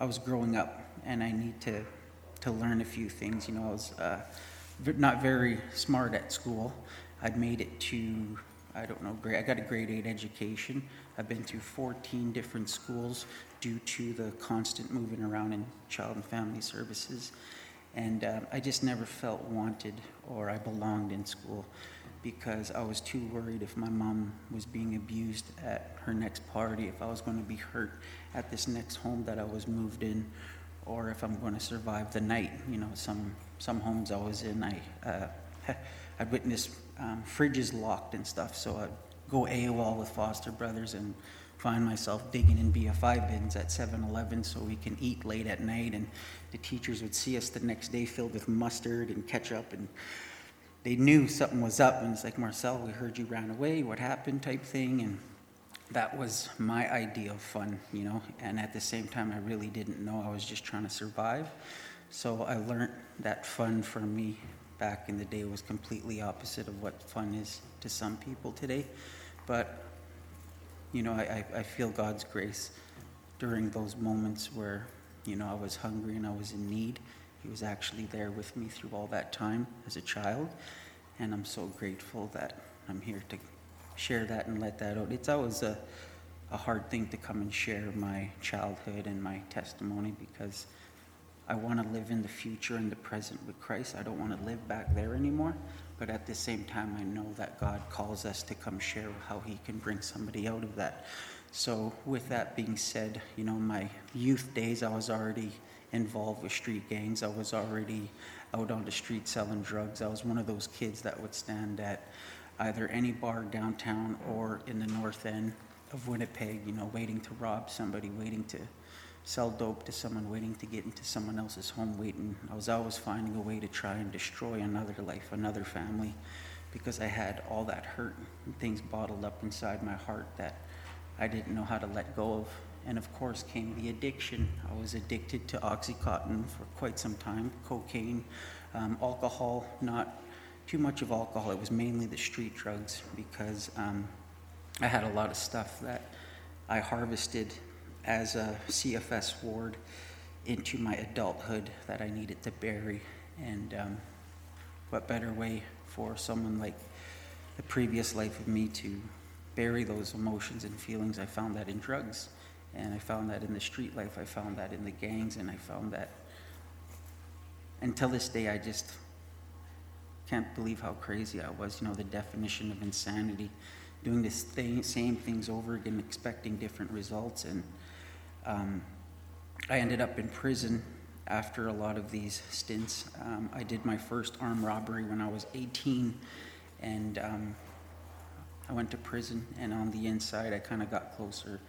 I was growing up, and I need to to learn a few things. You know, I was uh, not very smart at school. I'd made it to I don't know, grade, I got a grade eight education. I've been through 14 different schools due to the constant moving around in child and family services. And uh, I just never felt wanted or I belonged in school because I was too worried if my mom was being abused at her next party, if I was going to be hurt at this next home that I was moved in, or if I'm going to survive the night. You know, some some homes I was in, I uh, I'd witnessed um, fridges locked and stuff. So I'd go AWOL with foster brothers and find myself digging in BFI bins at 7 Eleven so we can eat late at night. And the teachers would see us the next day filled with mustard and ketchup. And they knew something was up. And it's like, Marcel, we heard you ran away. What happened? type thing. And that was my idea of fun, you know. And at the same time, I really didn't know. I was just trying to survive. So I learned that fun for me back in the day was completely opposite of what fun is to some people today. But, you know, I, I feel God's grace during those moments where, you know, I was hungry and I was in need. He was actually there with me through all that time as a child. And I'm so grateful that I'm here to share that and let that out. It's always a, a hard thing to come and share my childhood and my testimony because I want to live in the future and the present with Christ. I don't want to live back there anymore. But at the same time, I know that God calls us to come share how He can bring somebody out of that. So, with that being said, you know, my youth days, I was already involved with street gangs. I was already out on the street selling drugs. I was one of those kids that would stand at either any bar downtown or in the north end of Winnipeg, you know, waiting to rob somebody, waiting to sell dope to someone waiting to get into someone else's home waiting. I was always finding a way to try and destroy another life, another family, because I had all that hurt and things bottled up inside my heart that I didn't know how to let go of. And of course came the addiction. I was addicted to Oxycontin for quite some time, cocaine, um, alcohol, not too much of alcohol. It was mainly the street drugs because um, I had a lot of stuff that I harvested as a CFS ward into my adulthood that I needed to bury. And um, what better way for someone like the previous life of me to bury those emotions and feelings? I found that in drugs. And I found that in the street life, I found that in the gangs, and I found that until this day, I just can't believe how crazy I was. You know, the definition of insanity, doing the same things over again, expecting different results. And um, I ended up in prison after a lot of these stints. Um, I did my first armed robbery when I was 18, and um, I went to prison. And on the inside, I kind of got closer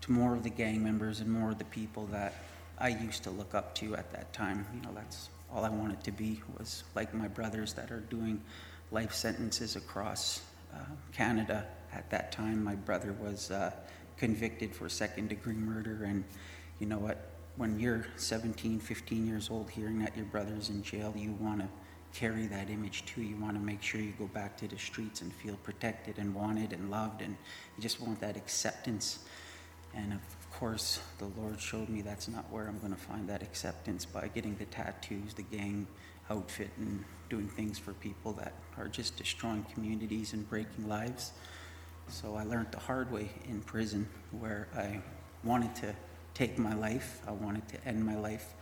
to more of the gang members and more of the people that I used to look up to at that time. You know, that's all I wanted to be was like my brothers that are doing life sentences across uh, Canada. At that time, my brother was uh, convicted for second degree murder, and you know what? When you're 17, 15 years old, hearing that your brother's in jail, you want to carry that image too. You want to make sure you go back to the streets and feel protected and wanted and loved, and you just want that acceptance. And of course, the Lord showed me that's not where I'm going to find that acceptance by getting the tattoos, the gang outfit, and doing things for people that are just destroying communities and breaking lives. So I learned the hard way in prison where I wanted to take my life, I wanted to end my life.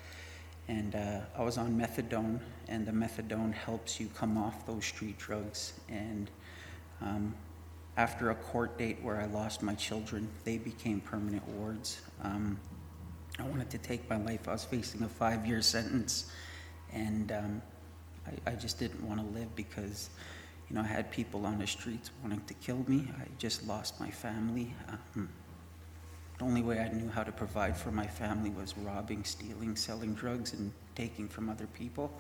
And uh, I was on methadone, and the methadone helps you come off those street drugs. And um, after a court date where I lost my children, they became permanent wards. Um, I wanted to take my life. I was facing a five year sentence, and um, I, I, just didn't want to live because, you know, I had people on the streets wanting to kill me. I just lost my family. Um, the only way I knew how to provide for my family was robbing, stealing, selling drugs, and taking from other people.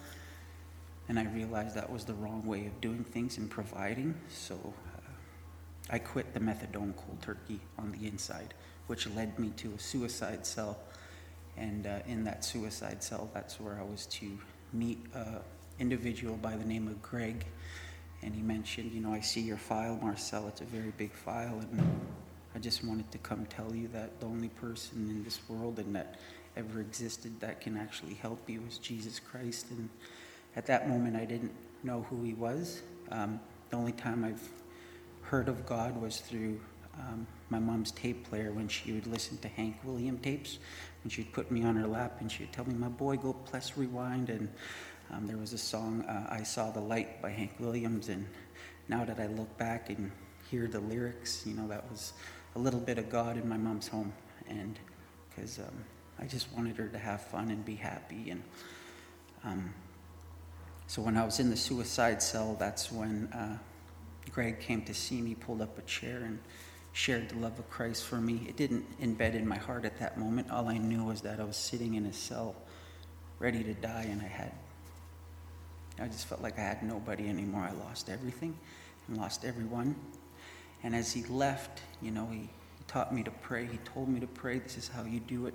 And I realized that was the wrong way of doing things and providing. So I quit the methadone cold turkey on the inside, which led me to a suicide cell. And uh, in that suicide cell, that's where I was to meet an individual by the name of Greg. And he mentioned, you know, I see your file, Marcel. It's a very big file. And I just wanted to come tell you that the only person in this world and that ever existed that can actually help you is Jesus Christ. And at that moment, I didn't know who he was. Um, the only time I've heard of God was through um, my mom's tape player when she would listen to Hank William tapes. And she'd put me on her lap and she'd tell me, My boy, go press rewind. And um, there was a song, uh, I Saw the Light by Hank Williams. And now that I look back and hear the lyrics, you know, that was a little bit of God in my mom's home. And because um, I just wanted her to have fun and be happy. And um, so when I was in the suicide cell, that's when. Uh, Greg came to see me, pulled up a chair, and shared the love of Christ for me. It didn't embed in my heart at that moment. All I knew was that I was sitting in a cell, ready to die, and I had, I just felt like I had nobody anymore. I lost everything and lost everyone. And as he left, you know, he, he taught me to pray. He told me to pray. This is how you do it.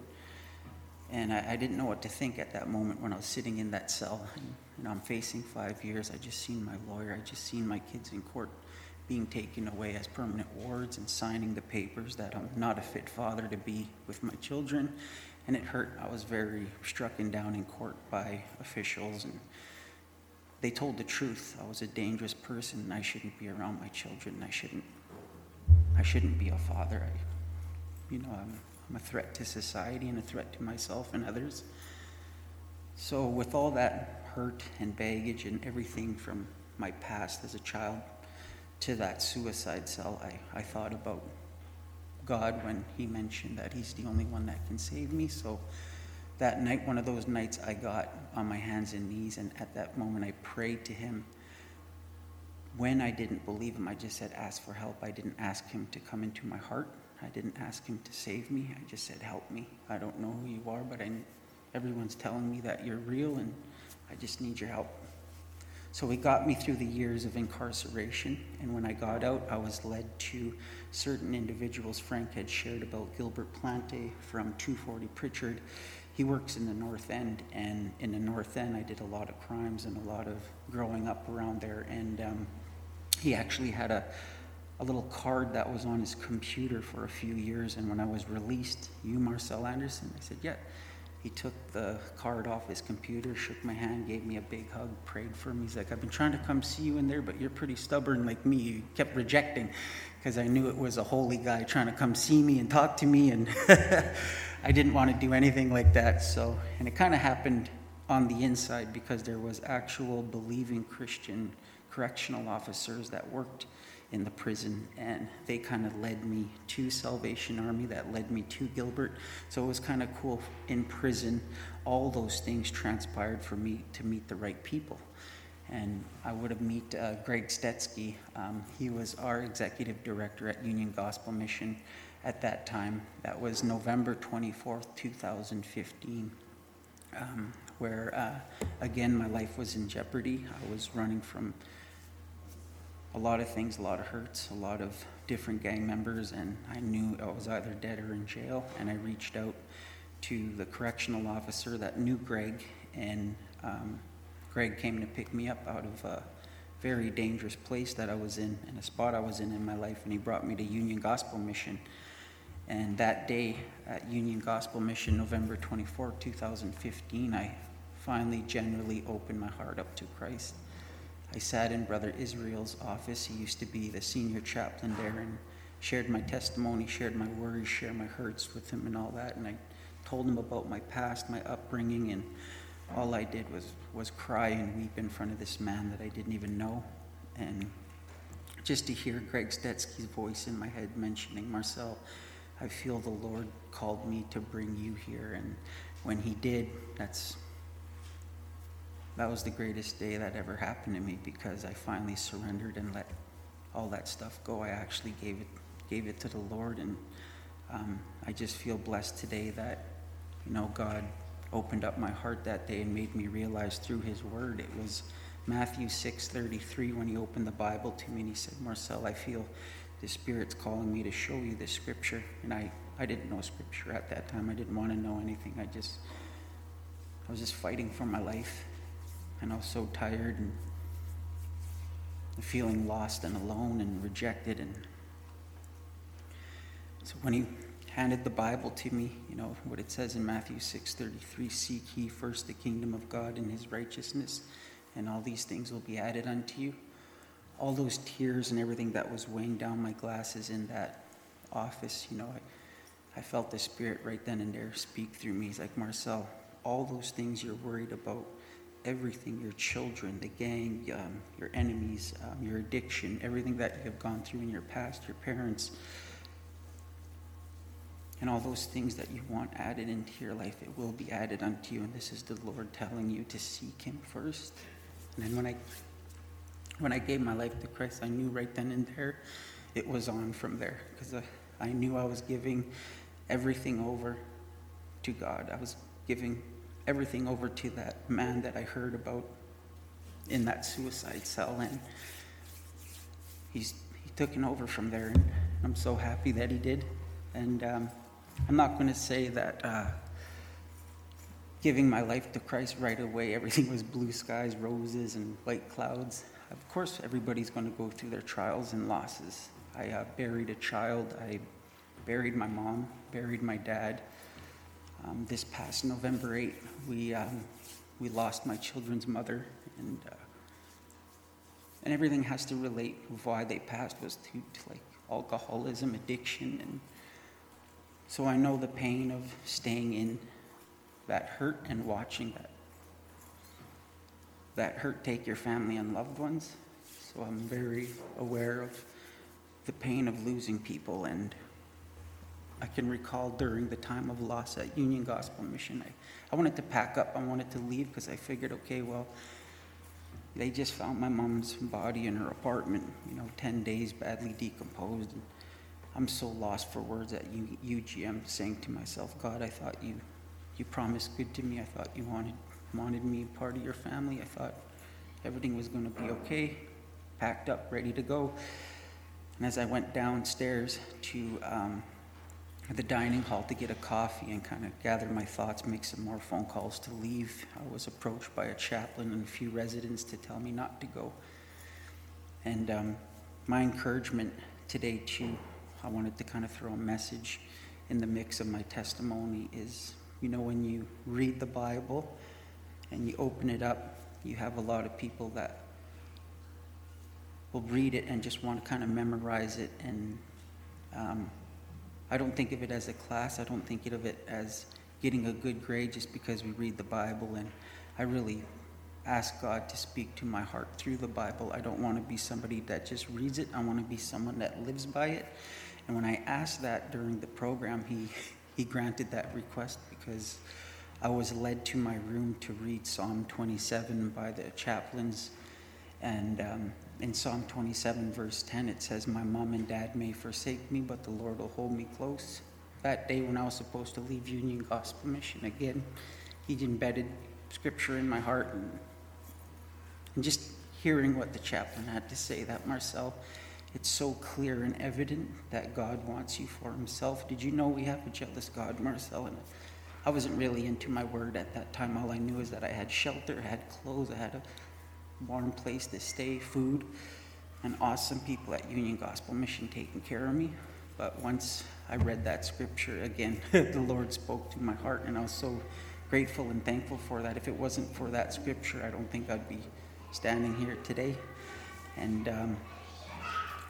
And I, I, didn't know what to think at that moment when I was sitting in that cell. And, I'm facing five years. I just seen my lawyer. I just seen my kids in court being taken away as permanent wards and signing the papers that I'm not a fit father to be with my children. And it hurt. I was very struck down in court by officials and they told the truth. I was a dangerous person I shouldn't be around my children. I shouldn't I shouldn't be a father. I, you know, I'm I'm a threat to society and a threat to myself and others. So, with all that hurt and baggage and everything from my past as a child to that suicide cell, I, I thought about God when He mentioned that He's the only one that can save me. So, that night, one of those nights, I got on my hands and knees, and at that moment, I prayed to Him. When I didn't believe Him, I just said, Ask for help. I didn't ask Him to come into my heart. I didn't ask him to save me. I just said, Help me. I don't know who you are, but I, everyone's telling me that you're real and I just need your help. So he got me through the years of incarceration. And when I got out, I was led to certain individuals. Frank had shared about Gilbert Plante from 240 Pritchard. He works in the North End, and in the North End, I did a lot of crimes and a lot of growing up around there. And um, he actually had a, a little card that was on his computer for a few years. And when I was released, you, Marcel Anderson, I said, Yeah, he took the card off his computer, shook my hand, gave me a big hug, prayed for me. He's like, I've been trying to come see you in there, but you're pretty stubborn like me. You kept rejecting because I knew it was a holy guy trying to come see me and talk to me, and I didn't want to do anything like that. So, and it kind of happened on the inside because there was actual believing Christian correctional officers that worked in the prison and they kind of led me to salvation army that led me to gilbert so it was kind of cool in prison all those things transpired for me to meet the right people and i would have met uh, greg stetsky um, he was our executive director at union gospel mission at that time that was november 24th 2015 um, where uh, again my life was in jeopardy i was running from a lot of things, a lot of hurts, a lot of different gang members, and I knew I was either dead or in jail. And I reached out to the correctional officer that knew Greg, and um, Greg came to pick me up out of a very dangerous place that I was in, and a spot I was in in my life, and he brought me to Union Gospel Mission. And that day at Union Gospel Mission, November 24, 2015, I finally generally opened my heart up to Christ. I sat in Brother Israel's office. He used to be the senior chaplain there and shared my testimony, shared my worries, shared my hurts with him and all that. And I told him about my past, my upbringing, and all I did was, was cry and weep in front of this man that I didn't even know. And just to hear Greg Stetsky's voice in my head mentioning, Marcel, I feel the Lord called me to bring you here. And when he did, that's that was the greatest day that ever happened to me because I finally surrendered and let all that stuff go. I actually gave it gave it to the Lord, and um, I just feel blessed today that you know God opened up my heart that day and made me realize through His Word. It was Matthew 6:33 when He opened the Bible to me and He said, "Marcel, I feel the Spirit's calling me to show you this Scripture." And I I didn't know Scripture at that time. I didn't want to know anything. I just I was just fighting for my life and I was so tired and feeling lost and alone and rejected. And so when he handed the Bible to me, you know, what it says in Matthew 6:33, seek ye first the kingdom of God and his righteousness, and all these things will be added unto you. All those tears and everything that was weighing down my glasses in that office, you know, I, I felt the Spirit right then and there speak through me. He's like, Marcel, all those things you're worried about, everything your children, the gang, um, your enemies, um, your addiction, everything that you have gone through in your past, your parents, and all those things that you want added into your life, it will be added unto you. And this is the Lord telling you to seek Him first. And then when I when I gave my life to Christ, I knew right then and there it was on from there because I, I knew I was giving everything over to God. I was giving everything over to that man that I heard about in that suicide cell, and he's he took it over from there, and I'm so happy that he did. And um, I'm not going to say that uh, giving my life to Christ right away, everything was blue skies, roses, and white clouds. Of course, everybody's going to go through their trials and losses. I uh, buried a child. I buried my mom, buried my dad. Um, this past November 8th, we, um, we lost my children's mother, and, uh, and everything has to relate why they passed was to, to like alcoholism, addiction, and so I know the pain of staying in that hurt and watching that that hurt take your family and loved ones. So I'm very aware of the pain of losing people and I can recall during the time of loss at Union Gospel Mission, I, I wanted to pack up. I wanted to leave because I figured, okay, well, they just found my mom's body in her apartment, you know, 10 days badly decomposed. And I'm so lost for words at UGM saying to myself, God, I thought you, you promised good to me. I thought you wanted, wanted me part of your family. I thought everything was going to be okay, packed up, ready to go. And as I went downstairs to um, the dining hall to get a coffee and kind of gather my thoughts, make some more phone calls to leave. I was approached by a chaplain and a few residents to tell me not to go. And um, my encouragement today, too, I wanted to kind of throw a message in the mix of my testimony is you know, when you read the Bible and you open it up, you have a lot of people that will read it and just want to kind of memorize it. And um, I don't think of it as a class. I don't think of it as getting a good grade just because we read the Bible. And I really ask God to speak to my heart through the Bible. I don't want to be somebody that just reads it. I want to be someone that lives by it. And when I asked that during the program, he, he granted that request because I was led to my room to read Psalm 27 by the chaplains. And um, in Psalm 27, verse 10, it says, My mom and dad may forsake me, but the Lord will hold me close. That day when I was supposed to leave Union Gospel Mission again, he embedded scripture in my heart and and just hearing what the chaplain had to say, that Marcel, it's so clear and evident that God wants you for himself. Did you know we have a jealous God, Marcel? And I wasn't really into my word at that time. All I knew is that I had shelter, I had clothes, I had a warm place to stay, food, and awesome people at Union Gospel Mission taking care of me. But once I read that scripture again, the Lord spoke to my heart, and I was so grateful and thankful for that. If it wasn't for that scripture, I don't think I'd be standing here today. And um,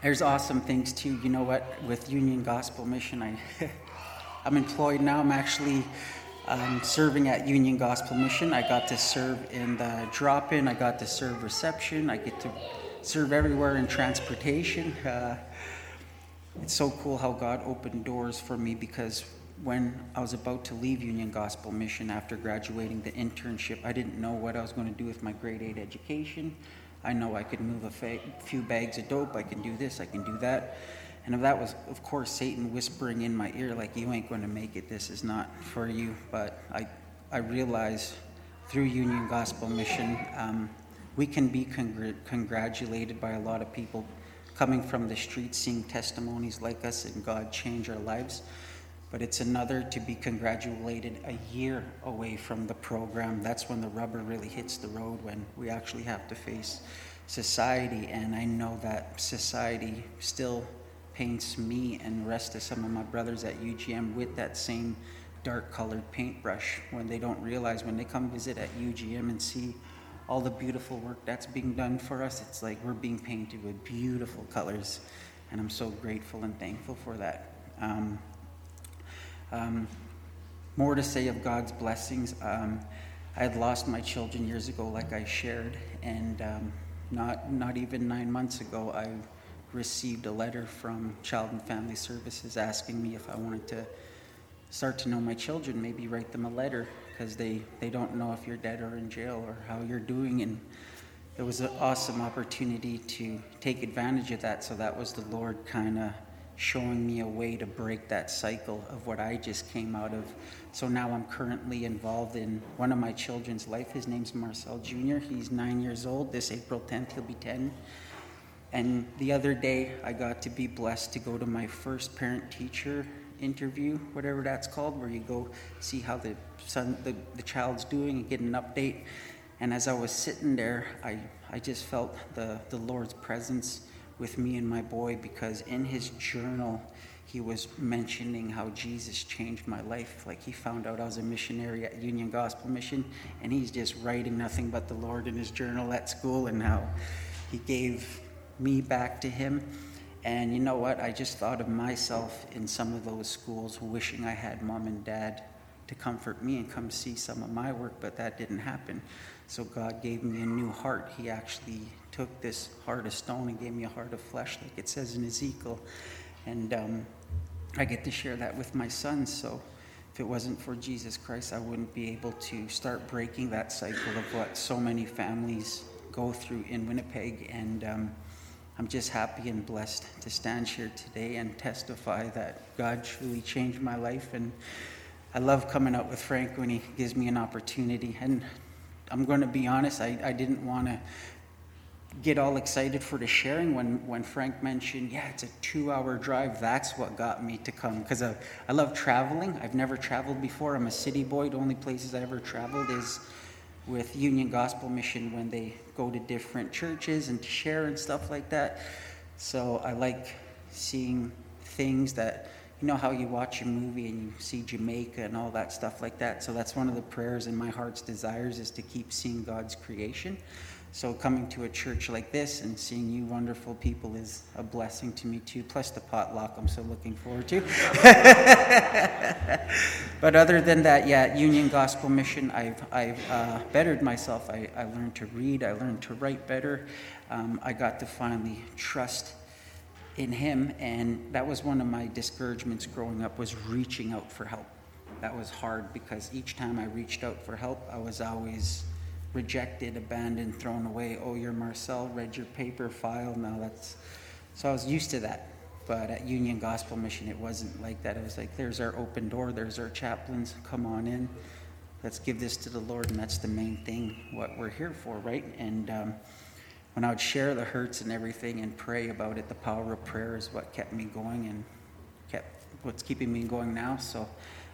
there's awesome things too. You know what? With Union Gospel Mission, I I'm employed now. I'm actually um, serving at Union Gospel Mission. I got to serve in the drop-in. I got to serve reception. I get to serve everywhere in transportation. Uh, it's so cool how God opened doors for me because when I was about to leave Union Gospel Mission after graduating the internship, I didn't know what I was going to do with my grade 8 education. I know I could move a fa- few bags of dope, I can do this, I can do that. And that was, of course, Satan whispering in my ear, like, you ain't going to make it, this is not for you. But I, I realized through Union Gospel Mission, um, we can be congr- congratulated by a lot of people coming from the streets, seeing testimonies like us, and God change our lives but it's another to be congratulated a year away from the program. That's when the rubber really hits the road, when we actually have to face society. And I know that society still paints me and the rest of some of my brothers at UGM with that same dark colored paintbrush when they don't realize when they come visit at UGM and see all the beautiful work that's being done for us, it's like we're being painted with beautiful colors. And I'm so grateful and thankful for that. Um, um, more to say of God's blessings. Um, I had lost my children years ago, like I shared, and um, not not even nine months ago, I received a letter from Child and Family Services asking me if I wanted to start to know my children, maybe write them a letter because they they don't know if you're dead or in jail or how you're doing, and it was an awesome opportunity to take advantage of that. So that was the Lord kind of showing me a way to break that cycle of what I just came out of. So now I'm currently involved in one of my children's life. His name's Marcel Jr. He's nine years old. This April 10th, he'll be 10. And the other day, I got to be blessed to go to my first parent teacher interview, whatever that's called, where you go see how the son, the, the child's doing and get an update. And as I was sitting there, I, I just felt the, the Lord's presence with me and my boy because in his journal, he was mentioning how Jesus changed my life. Like he found out I was a missionary at Union Gospel Mission, and he's just writing nothing but the Lord in his journal at school and how he gave me back to him. And you know what? I just thought of myself in some of those schools wishing I had mom and dad to comfort me and come see some of my work, but that didn't happen. So God gave me a new heart. He actually took this heart of stone and gave me a heart of flesh, like it says in Ezekiel. And um, I get to share that with my sons. So if it wasn't for Jesus Christ, I wouldn't be able to start breaking that cycle of what so many families go through in Winnipeg. And um, I'm just happy and blessed to stand here today and testify that God truly changed my life. And I love coming out with Frank when he gives me an opportunity. And I'm going to be honest, I, I didn't want to get all excited for the sharing when, when Frank mentioned, yeah, it's a two hour drive. That's what got me to come because I, I love traveling. I've never traveled before. I'm a city boy. The only places I ever traveled is with Union Gospel Mission when they go to different churches and share and stuff like that. So I like seeing things that you know how you watch a movie and you see Jamaica and all that stuff like that. So that's one of the prayers in my heart's desires is to keep seeing God's creation. So coming to a church like this and seeing you wonderful people is a blessing to me too. Plus the potluck, I'm so looking forward to. but other than that, yeah, Union Gospel Mission, I've I've uh, bettered myself. I, I learned to read. I learned to write better. Um, I got to finally trust in Him, and that was one of my discouragements growing up was reaching out for help. That was hard because each time I reached out for help, I was always rejected, abandoned, thrown away. Oh, you're Marcel, read your paper, file. Now that's. So I was used to that. But at Union Gospel Mission, it wasn't like that. It was like, there's our open door, there's our chaplains, come on in. Let's give this to the Lord, and that's the main thing, what we're here for, right? And um, when I would share the hurts and everything and pray about it, the power of prayer is what kept me going and kept what's keeping me going now. So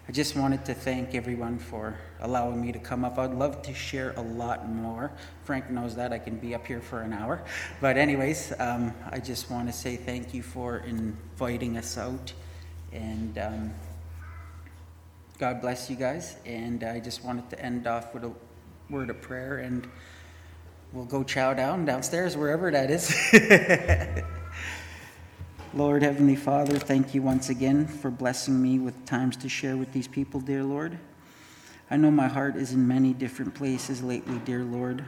I just wanted to thank everyone for allowing me to come up. I'd love to share a lot more. Frank knows that I can be up here for an hour. But, anyways, um, I just want to say thank you for inviting us out. And um, God bless you guys. And I just wanted to end off with a word of prayer. And we'll go chow down downstairs, wherever that is. Lord, Heavenly Father, thank you once again for blessing me with times to share with these people, dear Lord. I know my heart is in many different places lately, dear Lord.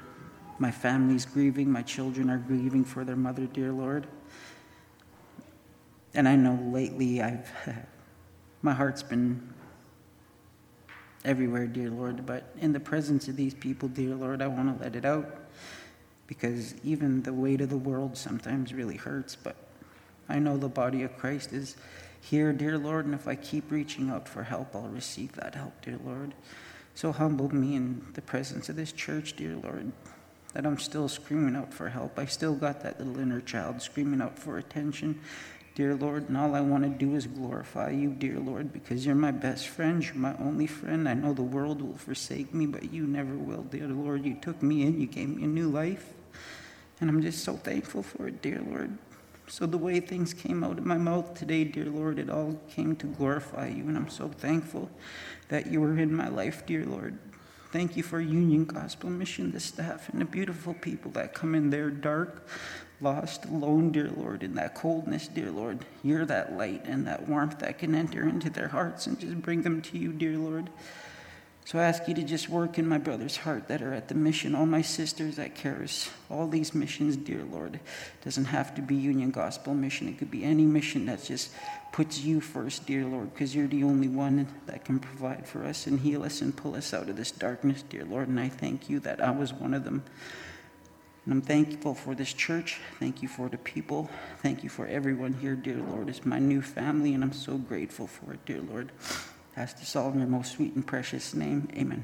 My family's grieving, my children are grieving for their mother, dear Lord. And I know lately I've my heart's been everywhere, dear Lord, but in the presence of these people, dear Lord, I want to let it out because even the weight of the world sometimes really hurts, but I know the body of Christ is here, dear Lord, and if I keep reaching out for help, I'll receive that help, dear Lord. So humble me in the presence of this church, dear Lord, that I'm still screaming out for help. I still got that little inner child screaming out for attention, dear Lord, and all I want to do is glorify you, dear Lord, because you're my best friend, you're my only friend. I know the world will forsake me, but you never will, dear Lord. You took me in, you gave me a new life, and I'm just so thankful for it, dear Lord. So, the way things came out of my mouth today, dear Lord, it all came to glorify you. And I'm so thankful that you were in my life, dear Lord. Thank you for Union Gospel Mission, the staff, and the beautiful people that come in there dark, lost, alone, dear Lord, in that coldness, dear Lord. You're that light and that warmth that can enter into their hearts and just bring them to you, dear Lord. So I ask you to just work in my brother's heart that are at the mission, all my sisters at Caris, all these missions, dear Lord. It doesn't have to be Union Gospel Mission. It could be any mission that just puts you first, dear Lord, because you're the only one that can provide for us and heal us and pull us out of this darkness, dear Lord. And I thank you that I was one of them. And I'm thankful for this church. Thank you for the people. Thank you for everyone here, dear Lord. It's my new family, and I'm so grateful for it, dear Lord. This all in your most sweet and precious name. Amen.